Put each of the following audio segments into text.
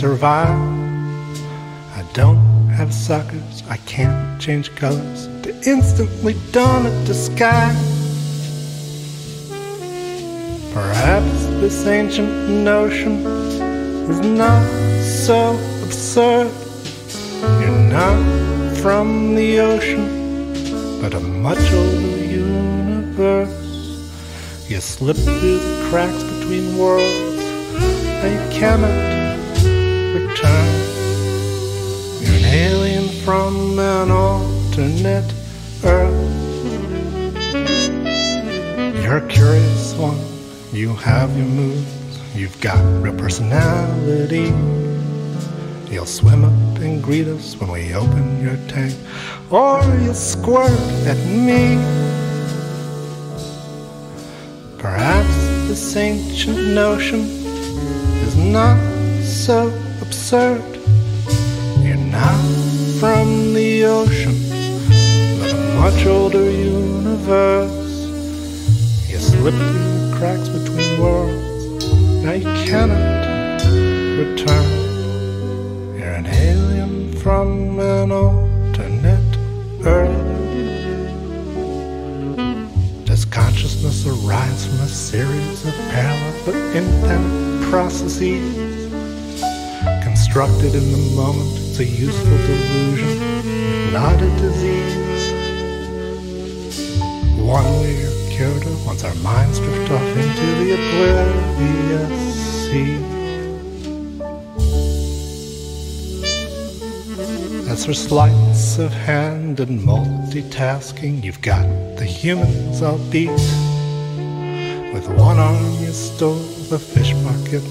survive. I don't have suckers, I can't change colors to instantly dawn at the sky. Perhaps this ancient notion is not so absurd. You're not from the ocean, but a much older universe. You slip through the cracks between worlds and you cannot return. You're an alien from an alternate Earth. You're a curious one. You have your moods, You've got real personality. You'll swim up and greet us when we open your tank, or you'll squirt at me. Perhaps this ancient notion is not so absurd. You're not from the ocean, but a much older universe. You slip through cracks between worlds, now you cannot return. You're an alien from an alternate Earth. Does consciousness arise from a series of parallel but independent processes? Constructed in the moment, it's a useful delusion, not a disease. One way you're cured of once our minds drift off into the oblivious sea. As for sleights of hand and multitasking, you've got the humans all beat. With one arm you stole the fish bucket,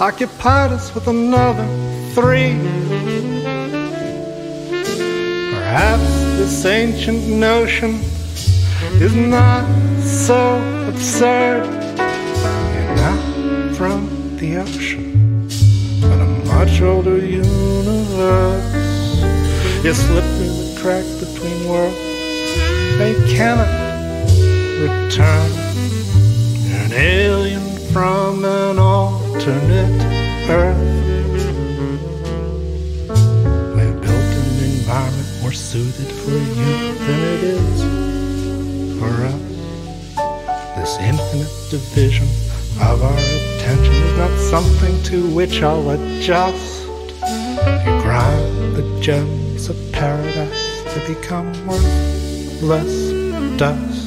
occupied us with another three. Perhaps this ancient notion is not so absurd. You're not from the ocean, but a much older universe. You slip through the cracks between worlds, they cannot return. You're an alien from an alternate Earth. For you than it is for us. This infinite division of our attention is not something to which I'll adjust. You grind the gems of paradise to become worthless dust.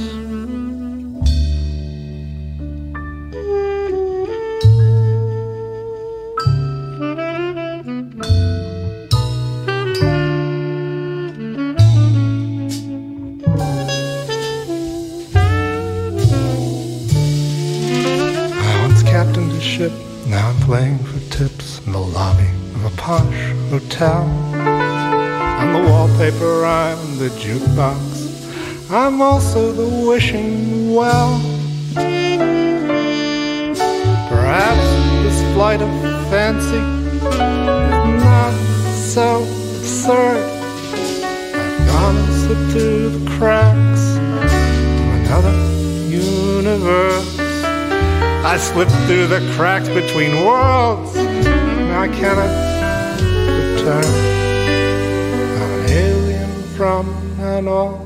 The jukebox, I'm also the wishing well. Perhaps this flight of fancy is not so absurd. I've gone and slipped through the cracks to another universe. I slipped through the cracks between worlds. Now I cannot return. I'm an alien from an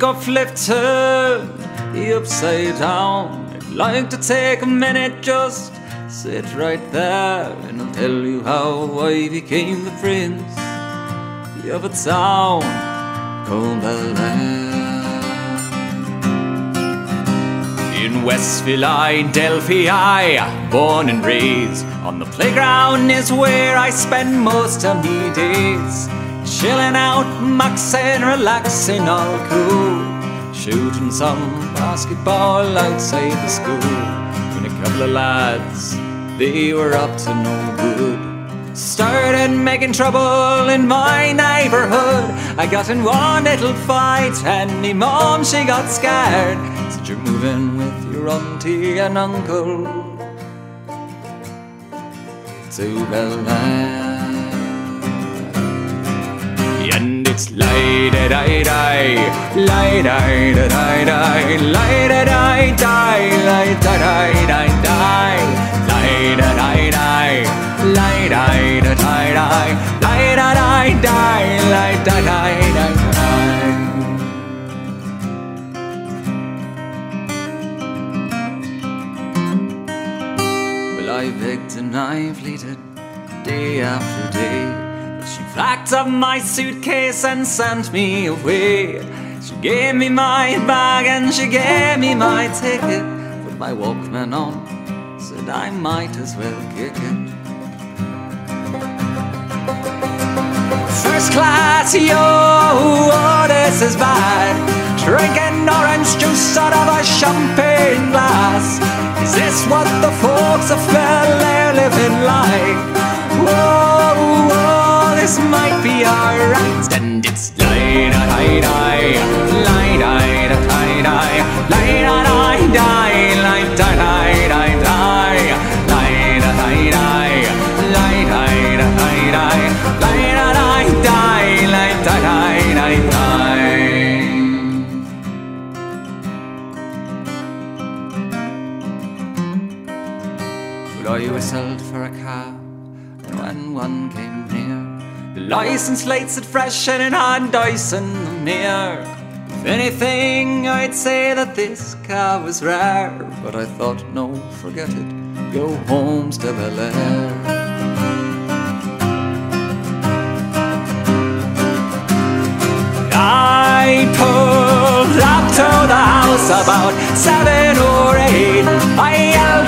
my flipped, turned the upside down. I'd like to take a minute, just sit right there, and I'll tell you how I became the prince of a town called Bel In Delphi, I, born and raised. On the playground is where I spend most of me days. Chilling out, maxing, relaxing, all cool. Shooting some basketball outside the school. When a couple of lads, they were up to no good. Started making trouble in my neighborhood. I got in one little fight, and me mom she got scared. Said you're moving with your auntie and uncle to Bel And it's light a die die, light die da die die, light a die die, light da die die die, light a die die, light die da die die, light a die die, light da die. Well, I and I pleaded day after day. Packed up my suitcase and sent me away. She gave me my bag and she gave me my ticket. Put my Walkman on, said I might as well kick it. First class, yo, oh, this is bad. Drinking orange juice out of a champagne glass. Is this what the folks of Air living like? Whoa, this might be our alright. And it's lie da lie die, lie die da lie die, lie da lie die, lie da lie die die, lie da lie die, lie die da lie die, lie da lie die, lie da lie die die. But I whistled for a cab, and when one came license plates said fresh and in the mirror. If anything, I'd say that this car was rare, but I thought, no, forget it, go home to Bel Air. I pulled up to the house about seven or eight. I yelled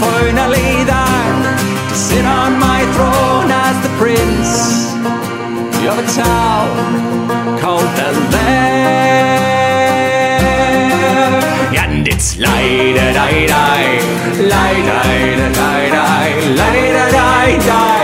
finally there to sit on my throne as the prince of a town called Bel Air. And it's lie da die die, lie die da die die, lie da die die,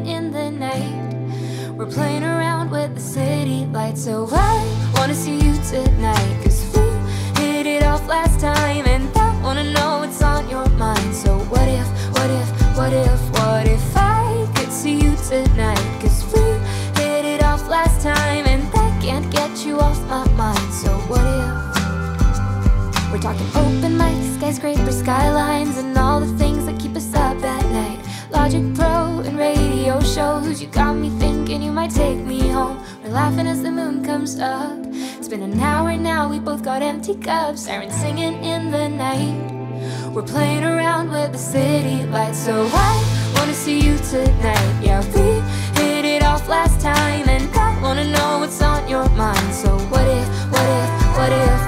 Sirens in the night. We're playing around with the city lights. So I wanna see you tonight. Cause we hit it off last time. And I wanna know what's on your mind. So what if, what if, what if, what if I could see you tonight? Cause we hit it off last time. And I can't get you off my mind. So what if? We're talking open mics, skyscraper skylines, and all the things that keep us up at night. Logic Pro and radio shows. You got me thinking you might take me home. We're laughing as the moon comes up. It's been an hour now, we both got empty cups. Sirens singing in the night. We're playing around with the city lights. So I wanna see you tonight. Yeah, we hit it off last time, and I wanna know what's on your mind. So what if, what if, what if, what if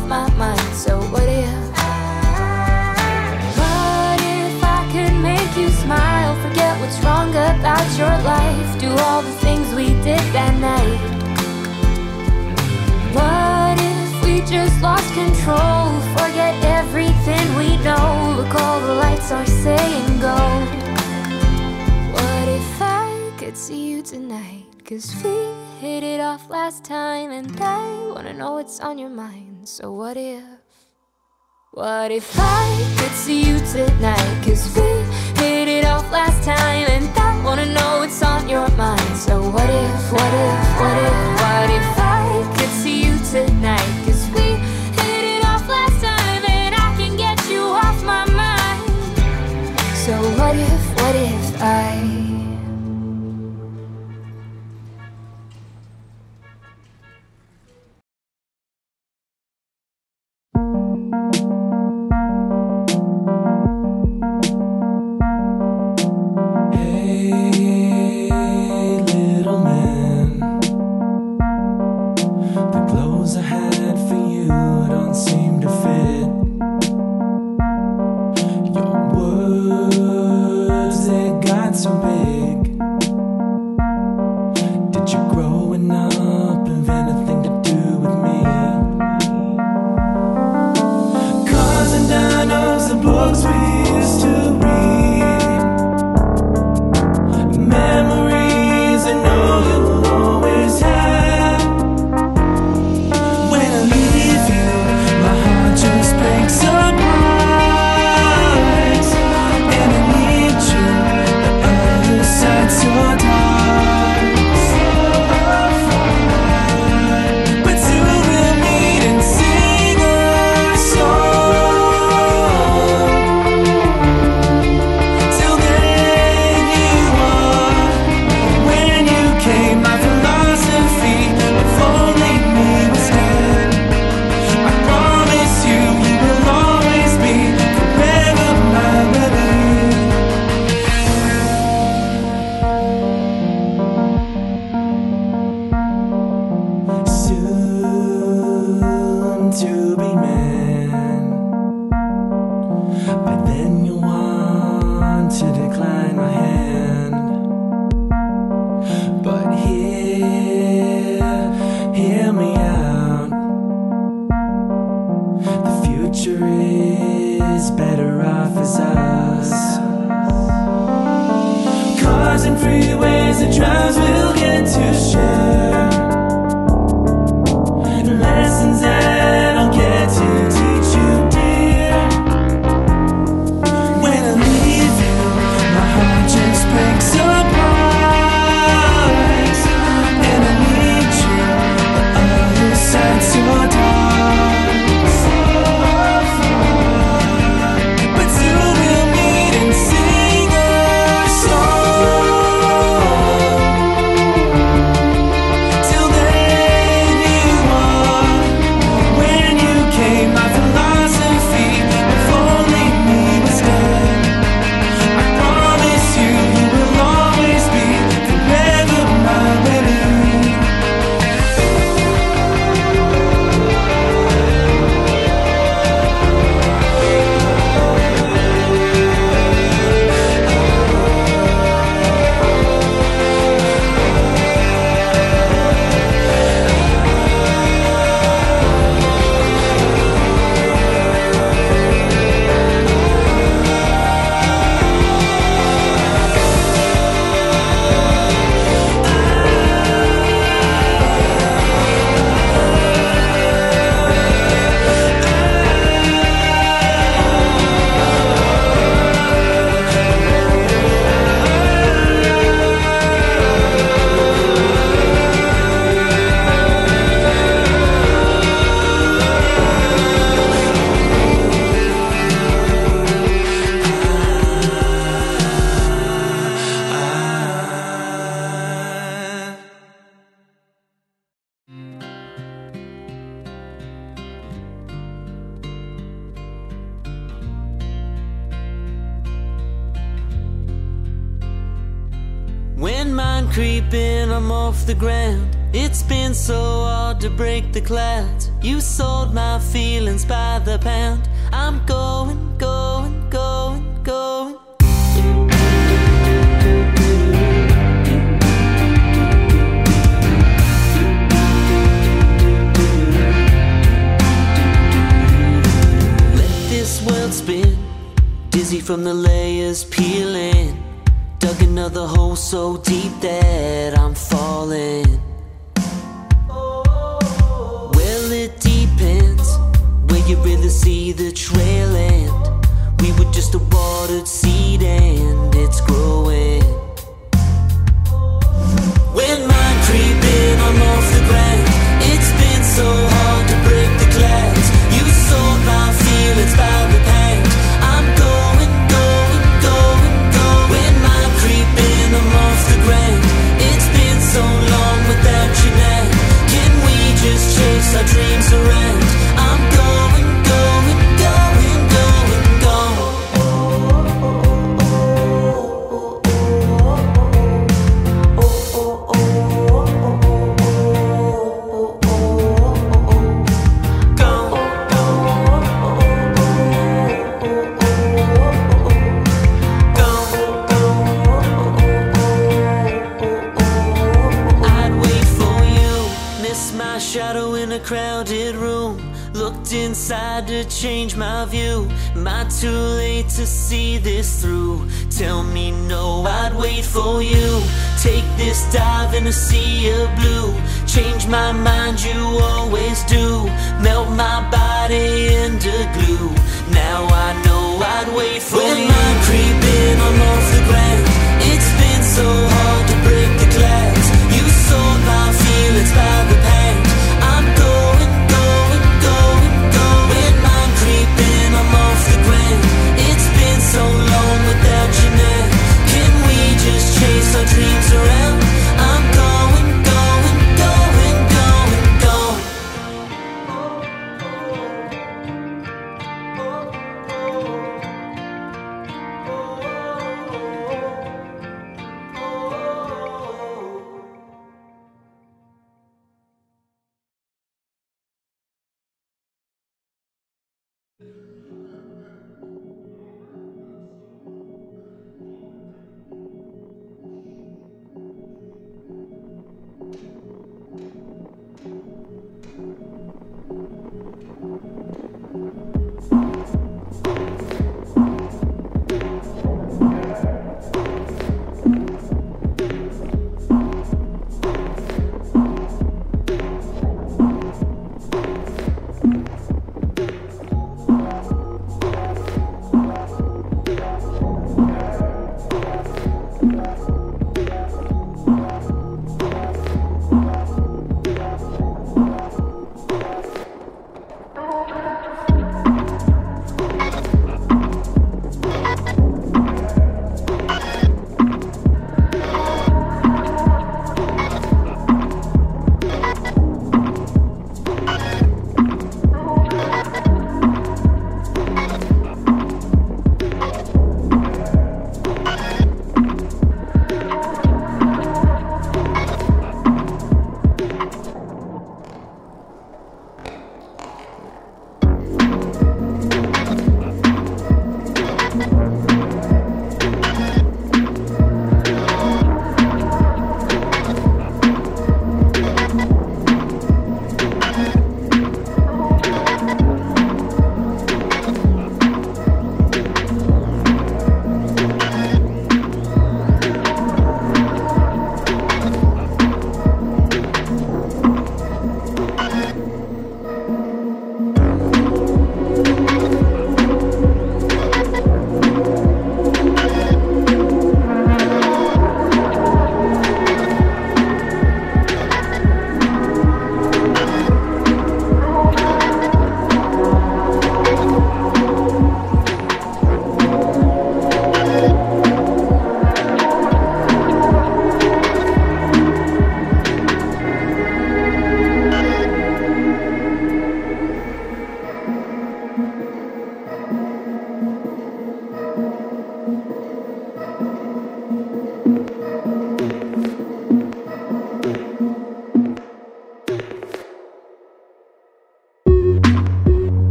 my mind. So what if? What if I could make you smile? Forget what's wrong about your life. Do all the things we did that night. What if we just lost control? Forget everything we know. Look, all the lights are saying go. What if I could see you tonight? Cause we hit it off last time, and I wanna know what's on your mind. So what if? What if I could see you tonight? Cause we hit it off last time And I wanna know what's on your mind So what if, what if, what if, what if I could see you tonight? Cause we hit it off last time And I can get you off my mind So what if, what if I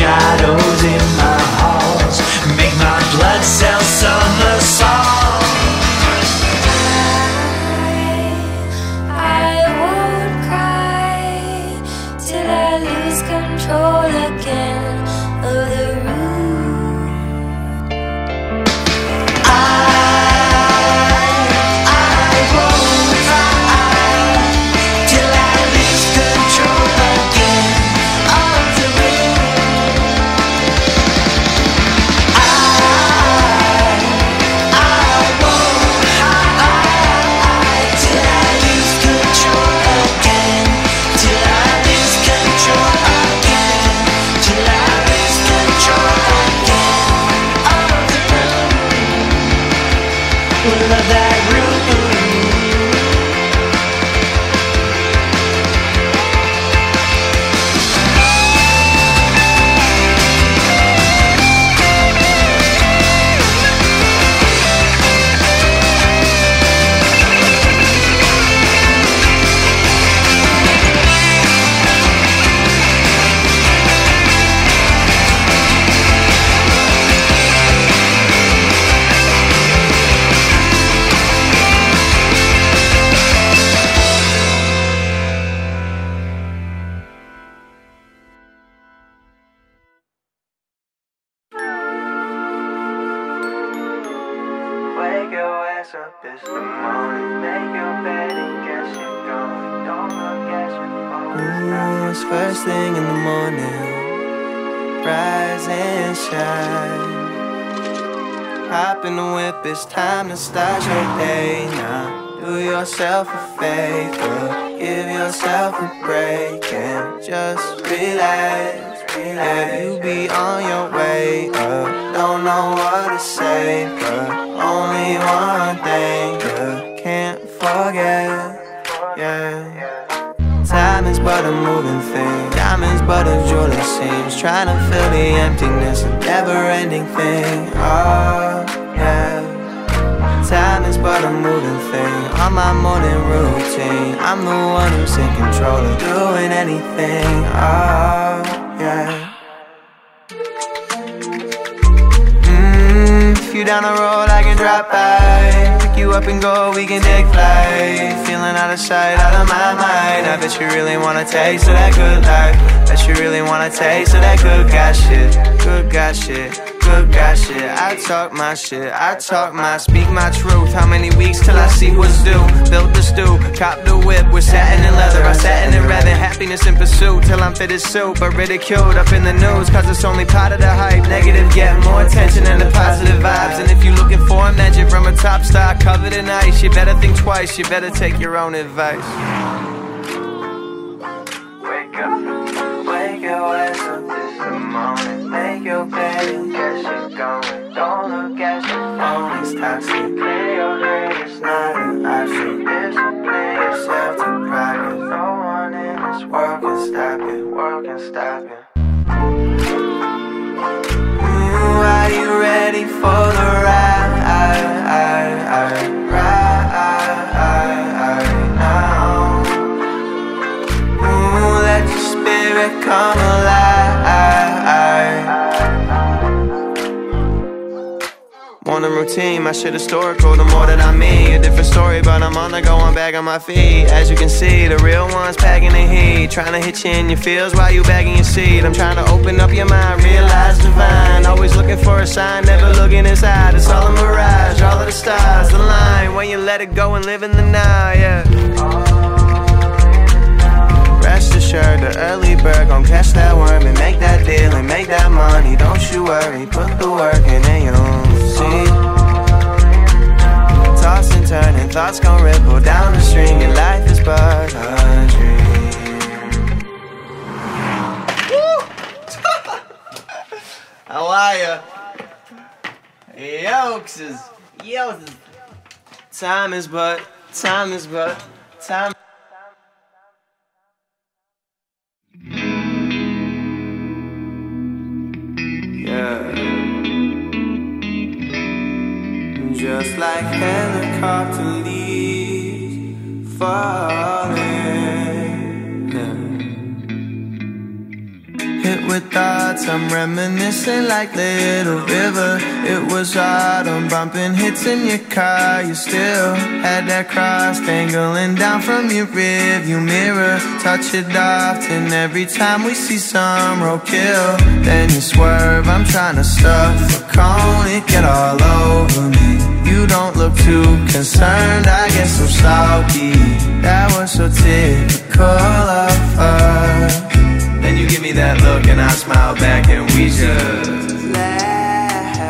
shadow. Sight, out of my mind. I bet you really wanna taste of that good life. Bet you really wanna taste of that good guy shit. Good guy shit. Shit. I talk my shit. I talk my, speak my truth. How many weeks till I see what's due? Built the stew, cop the whip with satin and leather. I sat satin and revving, happiness in pursuit till I'm fitted suit. But ridiculed up in the news, cause it's only part of the hype. Negative get more attention than the positive vibes. And if you're looking for a mention from a top star covered in ice, you better think twice, you better take your own advice. Wake up, wake your ass up this morning. Make your bed and get shit going. Don't look at your phone, it's toxic. Clear your head, it's not an option. Discipline yourself to practice. No one in this world can stop it. World can stop it. Ooh, are you ready for the ride? Right now. Ooh, let your spirit come alive. Morning routine, my shit historical. The more that I mean, a different story, but I'm on the go, I'm back on my feet. As you can see, the real ones packing the heat. Trying to hit you in your feels while you bagging your seat. I'm trying to open up your mind, realize divine. Always looking for a sign, never looking inside. It's all a mirage, all of the stars, the line. When you let it go and live in the now, yeah. Rest assured, the early bird gon' catch that worm and make that deal and make that money. Don't you worry, put the work in and you'll turn and thoughts gon' ripple down the stream. Your life is but a dream. How are ya? Yokes Yo, time is but, time is but, time. Just like helicopter leaves falling. Hit with thoughts, I'm reminiscing like little river. It was autumn, bumping hits in your car. You still had that cross dangling down from your rearview mirror. Touch it often every time we see some roadkill. Then you swerve, I'm trying to stuff a cone, it get all over me. You don't look too concerned, I guess I'm salty. That was so typical of her. Then you give me that look and I smile back and we just laugh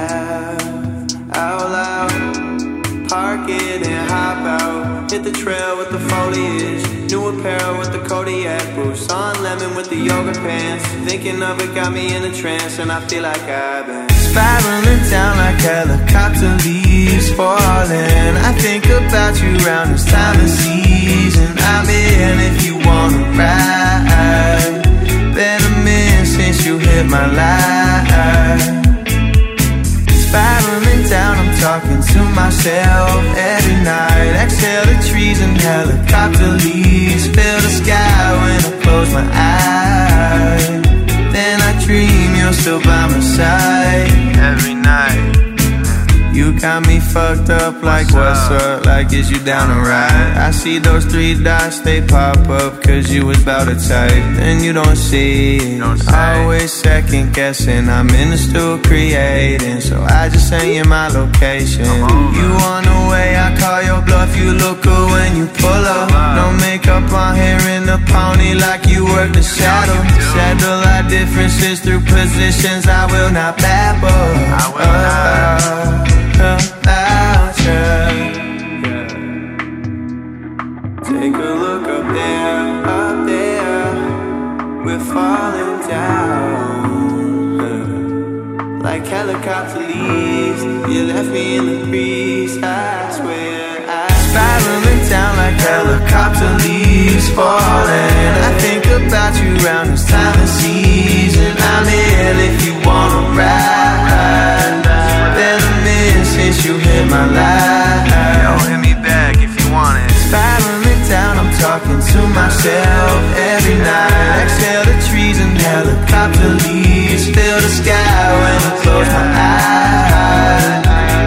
out loud. Park it and hop out. Hit the trail with the foliage. New apparel with the Kodiak boots. On lemon with the yoga pants. Thinking of it got me in a trance and I feel like I've been spiraling down like helicopter leaves falling. I think about you around this time of season. I'm in if you wanna ride. Been a minute since you hit my life. Spiraling down, I'm talking to myself every night. Exhale the trees and helicopter leaves. Fucked up like what's, up? Like is you down to ride? I see those three dots, they pop up cause you was bout to type. Then you don't see it. Always second guessing. I'm in the studio creating. So I just send you my location. You on the way, I call your bluff. You look good when you pull up. No makeup on hair in the pony like you work the shadow. Settle our differences through positions. I will not babble. I will not uh, uh, Take a look up there, up there. We're falling down. Like helicopter leaves, you left me in the breeze. I swear, I spiraling down like helicopter leaves falling. I think about you around this time of season. I'm in if you wanna ride. Hit my life. Yo, oh, hit me back if you want it. Spiraling down, I'm talking to myself every night. Exhale the trees and helicopter leaves. Fill the sky when I close my eyes.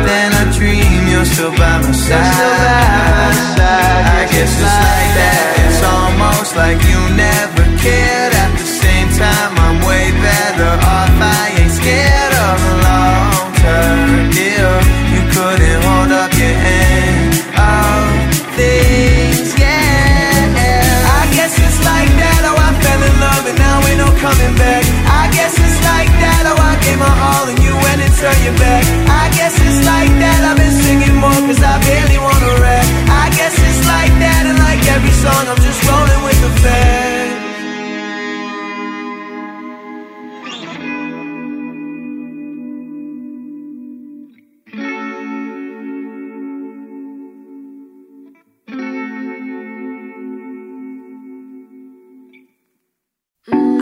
Then I dream you're still by my side. I guess it's like that. It's almost like you never cared. At the same time, I'm way better off. Your back. I guess it's like that. I've been singing more cause I barely wanna rap. I guess it's like that. And like every song, I'm just rolling with the facts.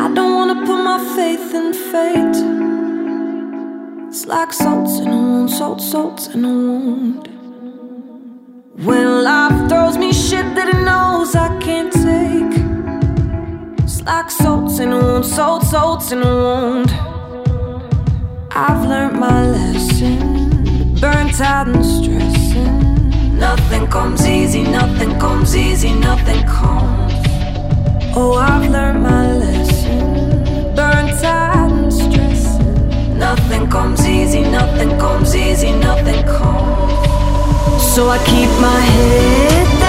I don't wanna put my faith in fate. It's like salt in a wound, salt, salt in a wound. When life throws me shit that it knows I can't take. It's like salt in a wound, salt, salt in a wound. I've learned my lesson, burnt out and stressing. Nothing comes easy, nothing comes easy, nothing comes. Oh, I've learned my lesson. Burnt out and. Nothing comes easy, nothing comes easy, nothing comes. So I keep my head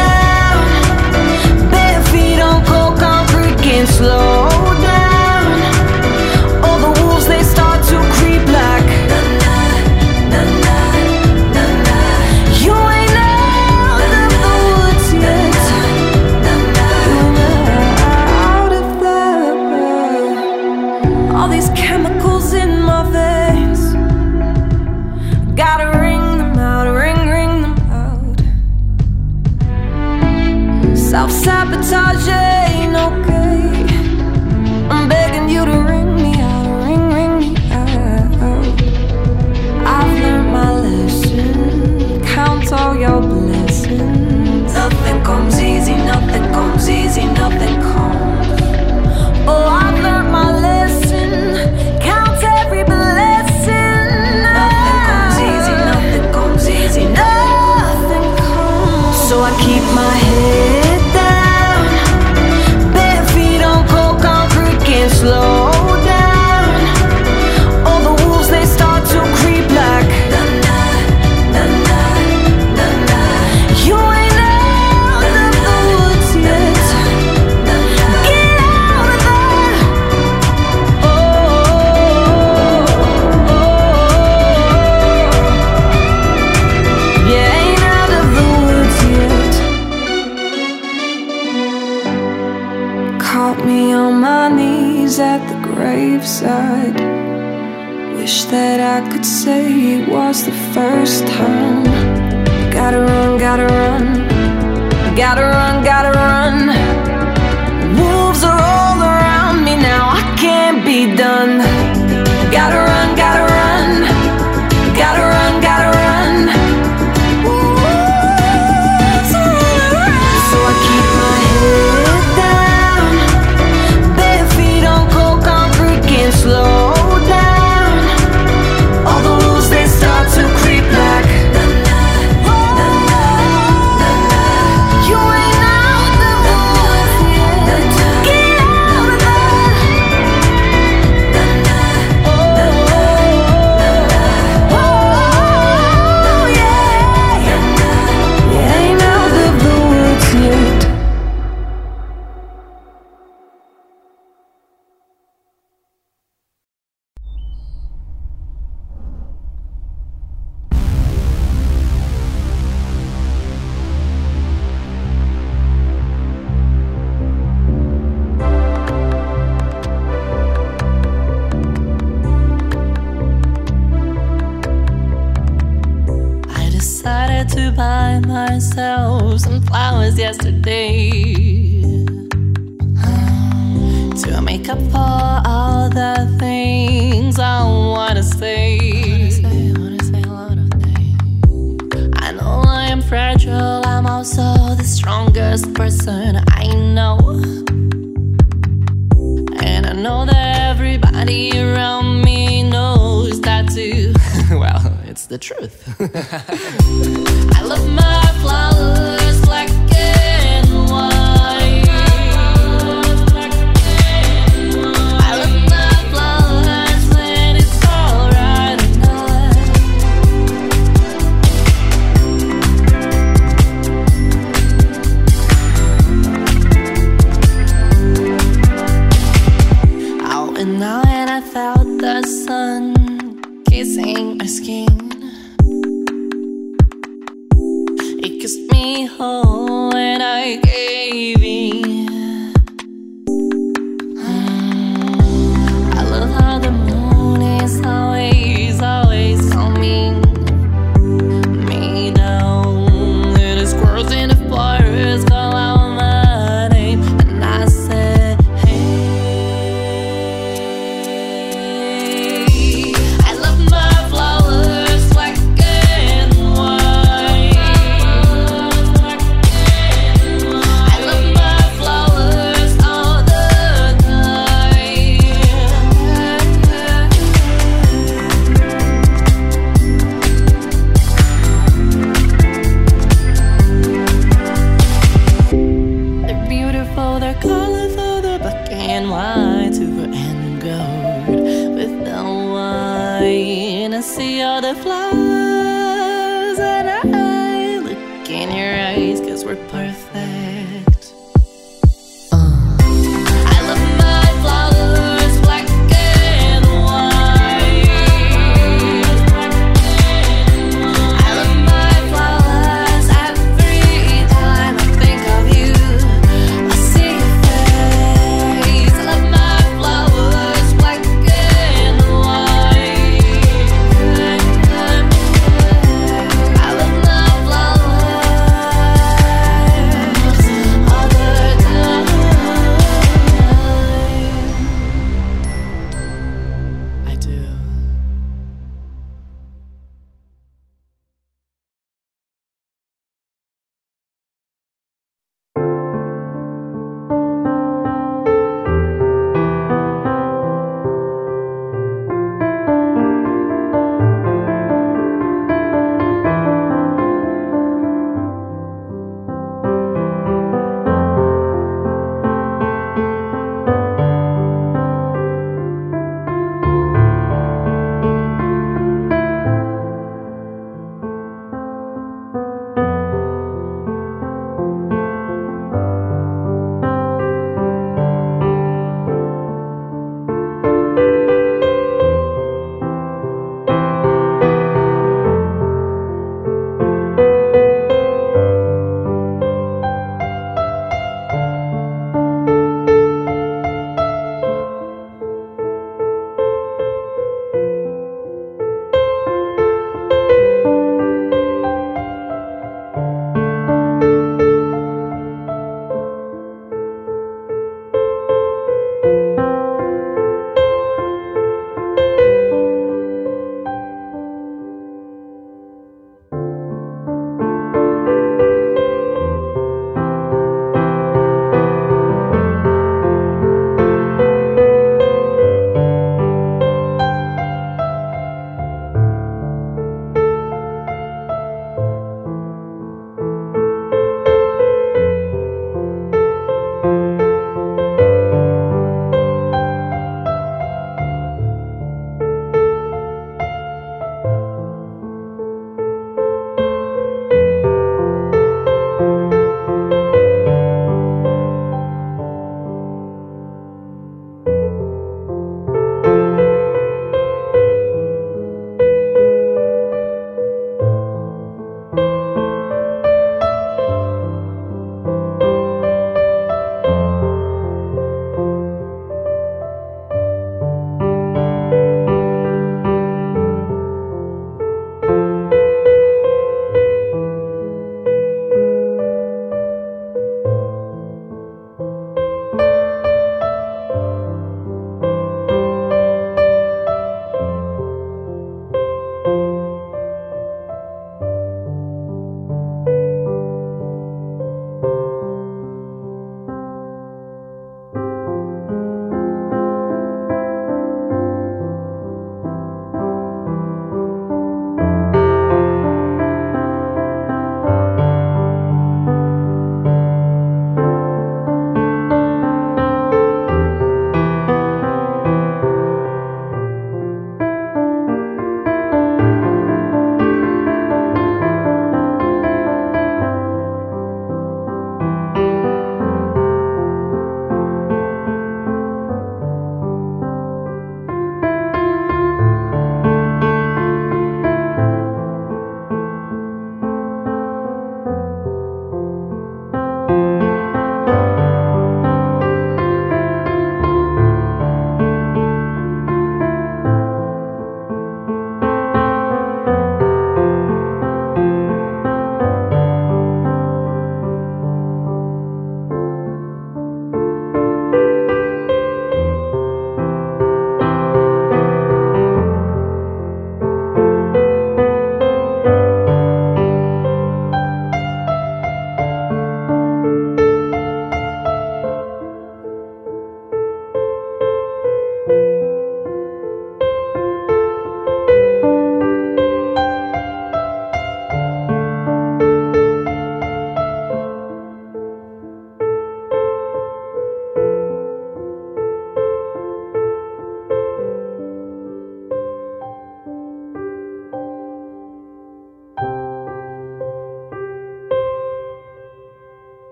strongest person I know. And I know that everybody around me knows that too. well, it's the truth. I love my flowers like.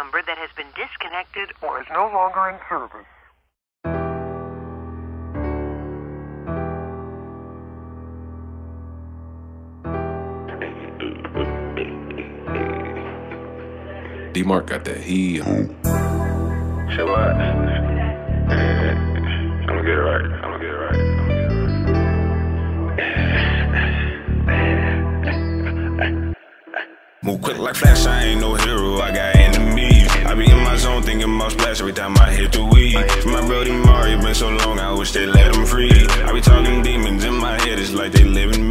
Number that has been disconnected or is no longer in service. D Mark got that heat. Shit, what? I'm gonna get it right. I'm gonna get it right. Move quick like flash, I ain't no hero, I got zone thinking about splash every time I hit the weed. My brody Mario been so long, I wish they let him free. I be talking demons in my head, it's like they live in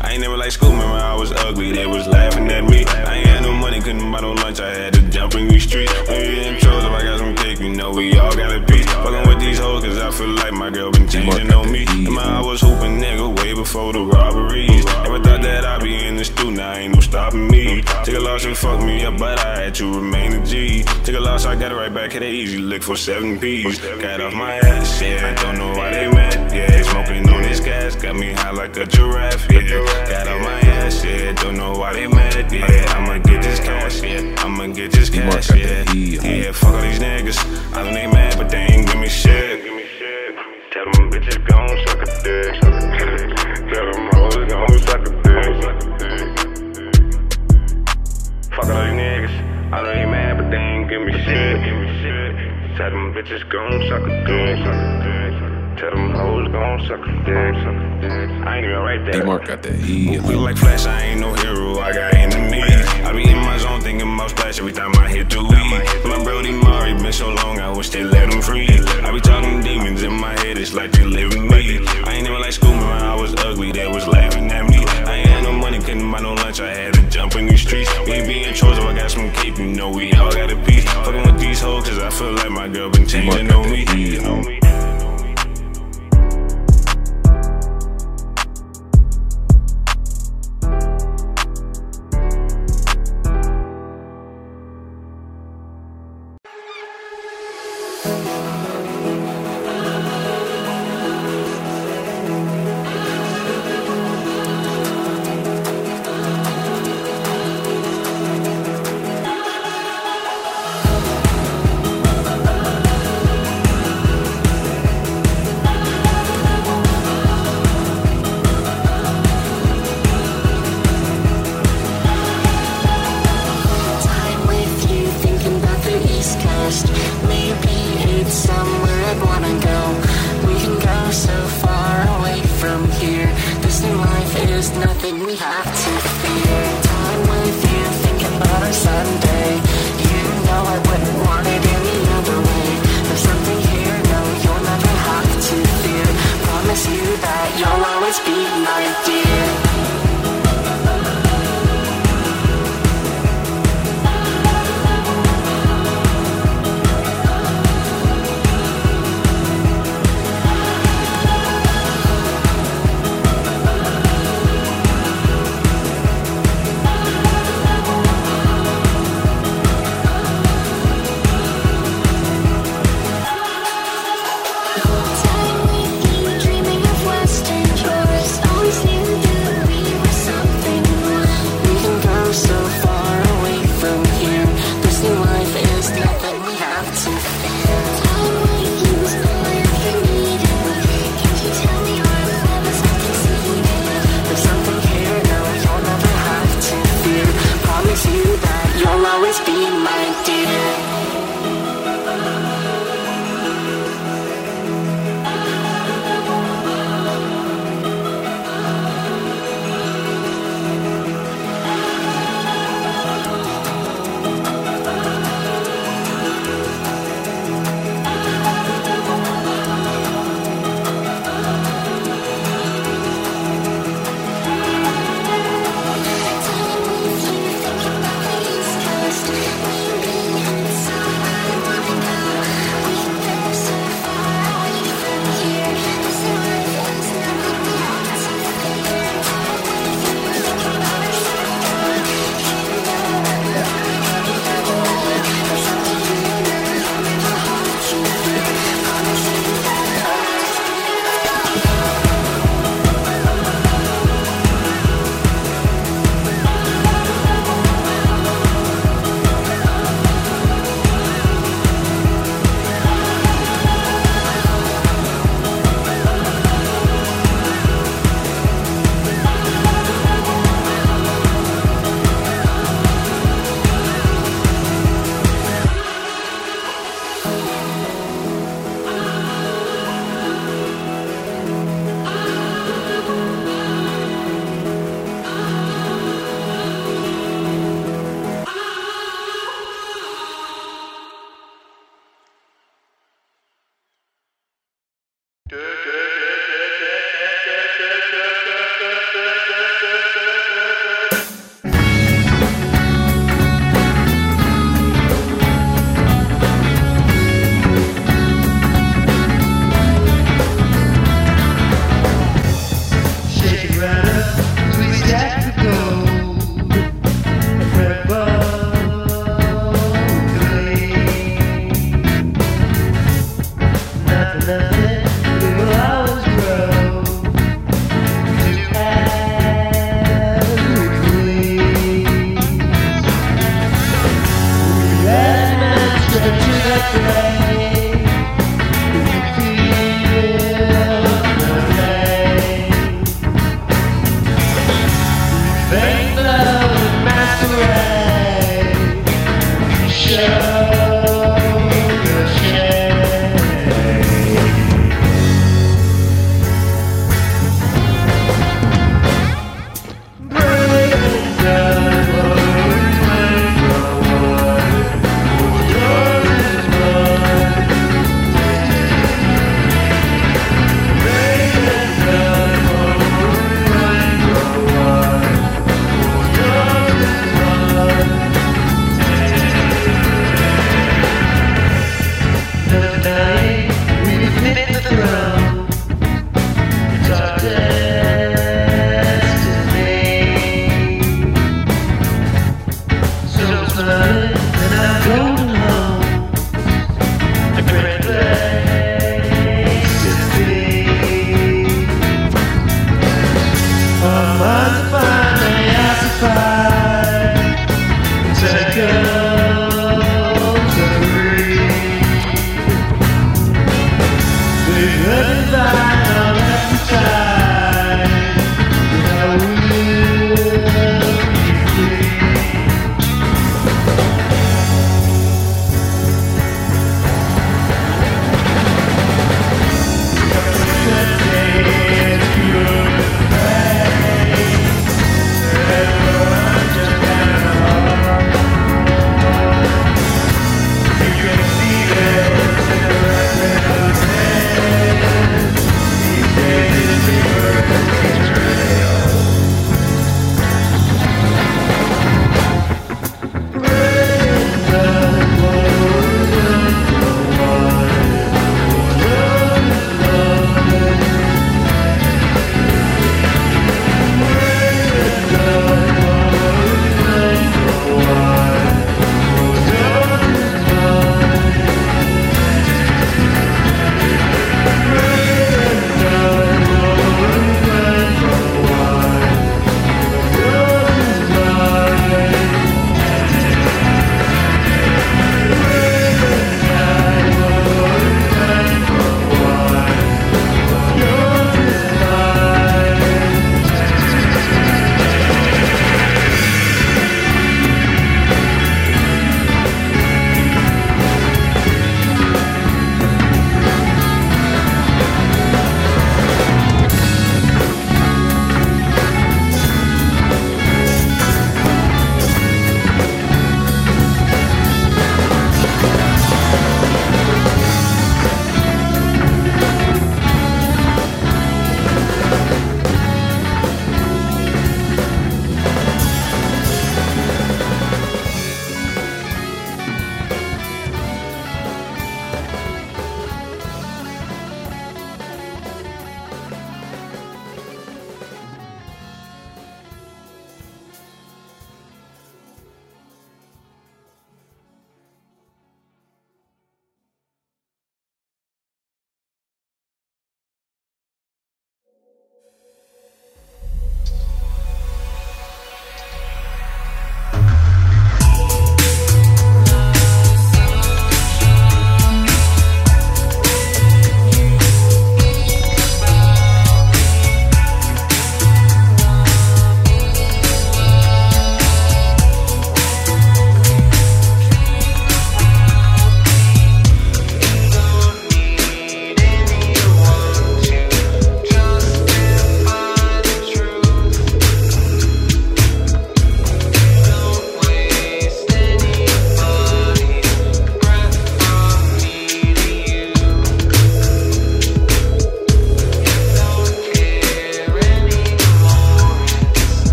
I ain't never like school, remember I was ugly, they was laughing at me. I ain't had no money, couldn't buy no lunch, I had to jump in these streets. We in chose if I got some cake, you know we all got a piece. Fucking with these hoes, cause I feel like my girl been changing on me. And my I was hooping nigga way before the robberies. Never thought that I'd be in the stew, now ain't no stopping me. Take a loss and fuck me up, but I had to remain a G. Take a loss, I got it right back, hit it easy, look for seven P's. Got off my ass, yeah, don't know why they mad, yeah. Smoking on this gas, got me high like a giraffe, yeah. Got off my ass, yeah, don't know why they mad, yeah. I'ma get this cash, yeah. I'ma get this cash, yeah. Yeah, fuck all these niggas. I know they mad, but they ain't give me shit. Tell them bitches gon' suck a dick. Tell them hoes gon' suck a dick. Fuck all these niggas. I know they mad, but they ain't give me shit. Tell them bitches gon' suck a dick. Tell them hoes gon' suck a dick. I ain't even right there. D Mark got that heat. We like Flash, I ain't no hero, I got enemies. I be in my zone thinking about Splash every time I hit the weed. My brody Mari been so long, I wish they let him free. I be talking demons in my head, it's like they live in me. I ain't never like school, man, I was ugly, they was laughing at me. I ain't had no money, couldn't buy no lunch, I had to jump in these streets. We ain't being chosen, I got some cape, you know we all got a piece. Fucking with these hoes, cause I feel like my girl been changing on me. Be my dear.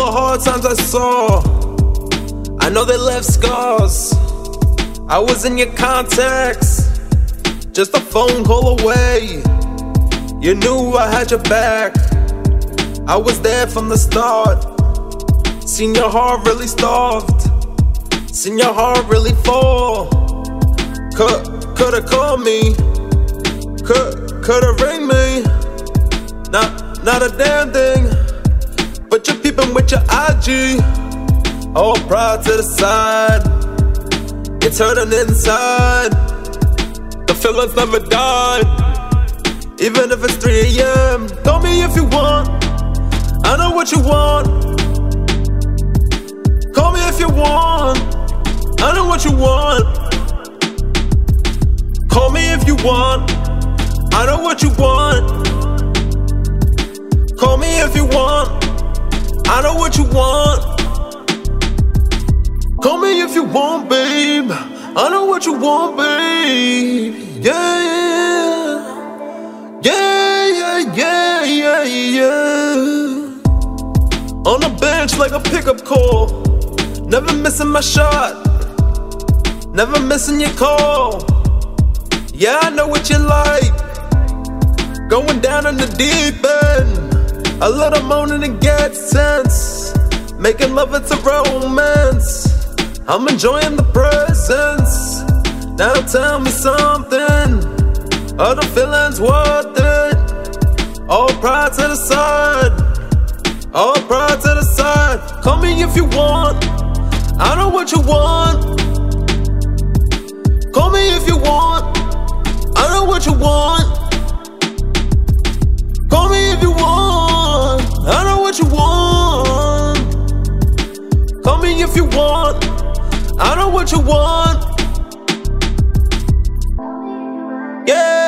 The hard times I saw, I know they left scars. I was in your contacts, just a phone call away. You knew I had your back. I was there from the start. Seen your heart really starved. Seen your heart really fall. Could, coulda called me. Could, coulda ring me. Not, not a damn thing. With your IG. All oh, proud to the side. It's hurting inside. The feelings never died. Even if it's 3 a.m. Call me if you want. I know what you want. Call me if you want. I know what you want. Call me if you want. I know what you want. Call me if you want. I know what you want. Call me if you want, babe. I know what you want, babe. Yeah. Yeah, yeah, yeah, yeah, yeah. On the bench like a pickup call. Never missing my shot. Never missing your call. Yeah, I know what you like. Going down in the deep end. A little moaning and get sense. Making love, it's a romance. I'm enjoying the presence. Now tell me something. Are the feelings worth it? All pride to the side. All pride to the side. Call me if you want. I know what you want. Call me if you want. I know what you want. Call me if you want. I know what you want. Call me if you want. I know what you want. Yeah.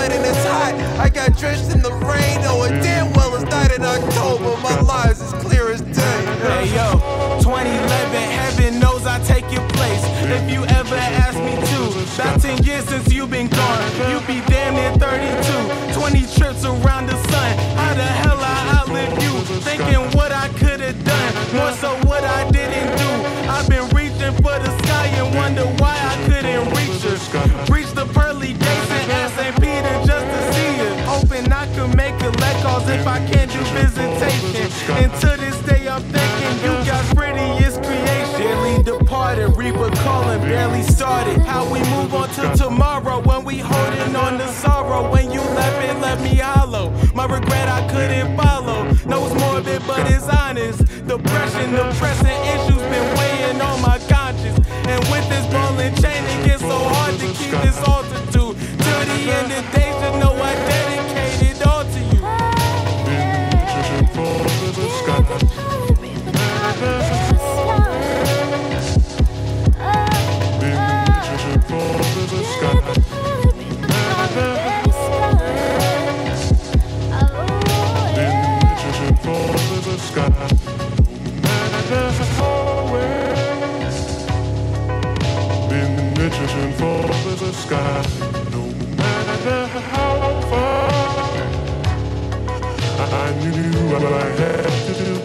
sweating, it's hot. I got drenched in the if I can't do visitation. And to this day, I'm thinking you got prettiest creation. Barely departed, reaper calling, barely started. How we move on to tomorrow when we holding on to sorrow. When you left, it left me hollow. My regret I couldn't follow. No, it's morbid, but it's honest. Depression, depressing issues been weighing on my conscience. And with this ball and chain, it gets so hard to keep this altitude. To the end of days, to know